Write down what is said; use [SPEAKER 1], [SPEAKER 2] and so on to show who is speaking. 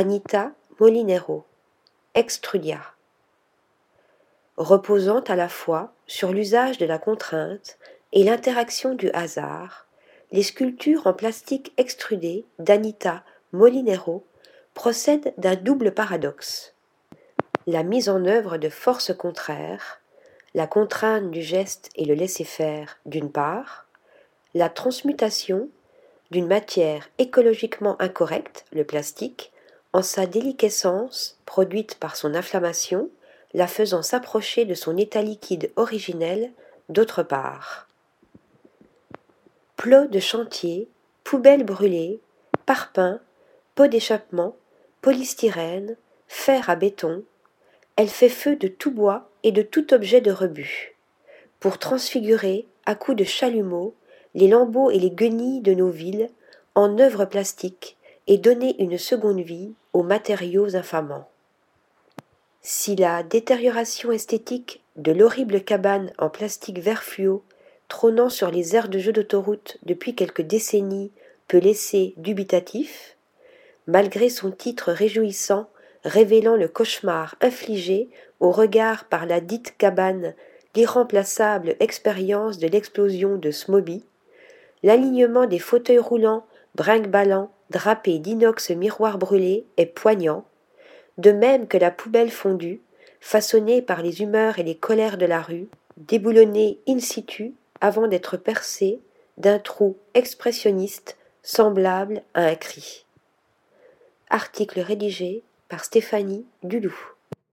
[SPEAKER 1] Anita Molinero, Extrudia. Reposant à la fois sur l'usage de la contrainte et l'interaction du hasard, les sculptures en plastique extrudé d'Anita Molinero procèdent d'un double paradoxe. La mise en œuvre de forces contraires, la contrainte du geste et le laisser-faire d'une part, la transmutation d'une matière écologiquement incorrecte, le plastique, en sa déliquescence produite par son inflammation, la faisant s'approcher de son état liquide originel d'autre part. Plots de chantier, poubelles brûlées, parpaings, pots d'échappement, polystyrène, fer à béton, elle fait feu de tout bois et de tout objet de rebut, pour transfigurer, à coups de chalumeau, les lambeaux et les guenilles de nos villes en œuvres plastiques et donner une seconde vie aux matériaux infamants. Si la détérioration esthétique de l'horrible cabane en plastique vert fluo trônant sur les aires de jeux d'autoroute depuis quelques décennies peut laisser dubitatif, malgré son titre réjouissant révélant le cauchemar infligé au regard par la dite cabane l'irremplaçable expérience de l'explosion de Smoby, l'alignement des fauteuils roulants brinque-ballant drapés d'inox miroirs brûlés est poignant, de même que la poubelle fondue, façonnée par les humeurs et les colères de la rue, déboulonnée in situ avant d'être percée d'un trou expressionniste semblable à un cri. Article rédigé par Stéphanie Dulou.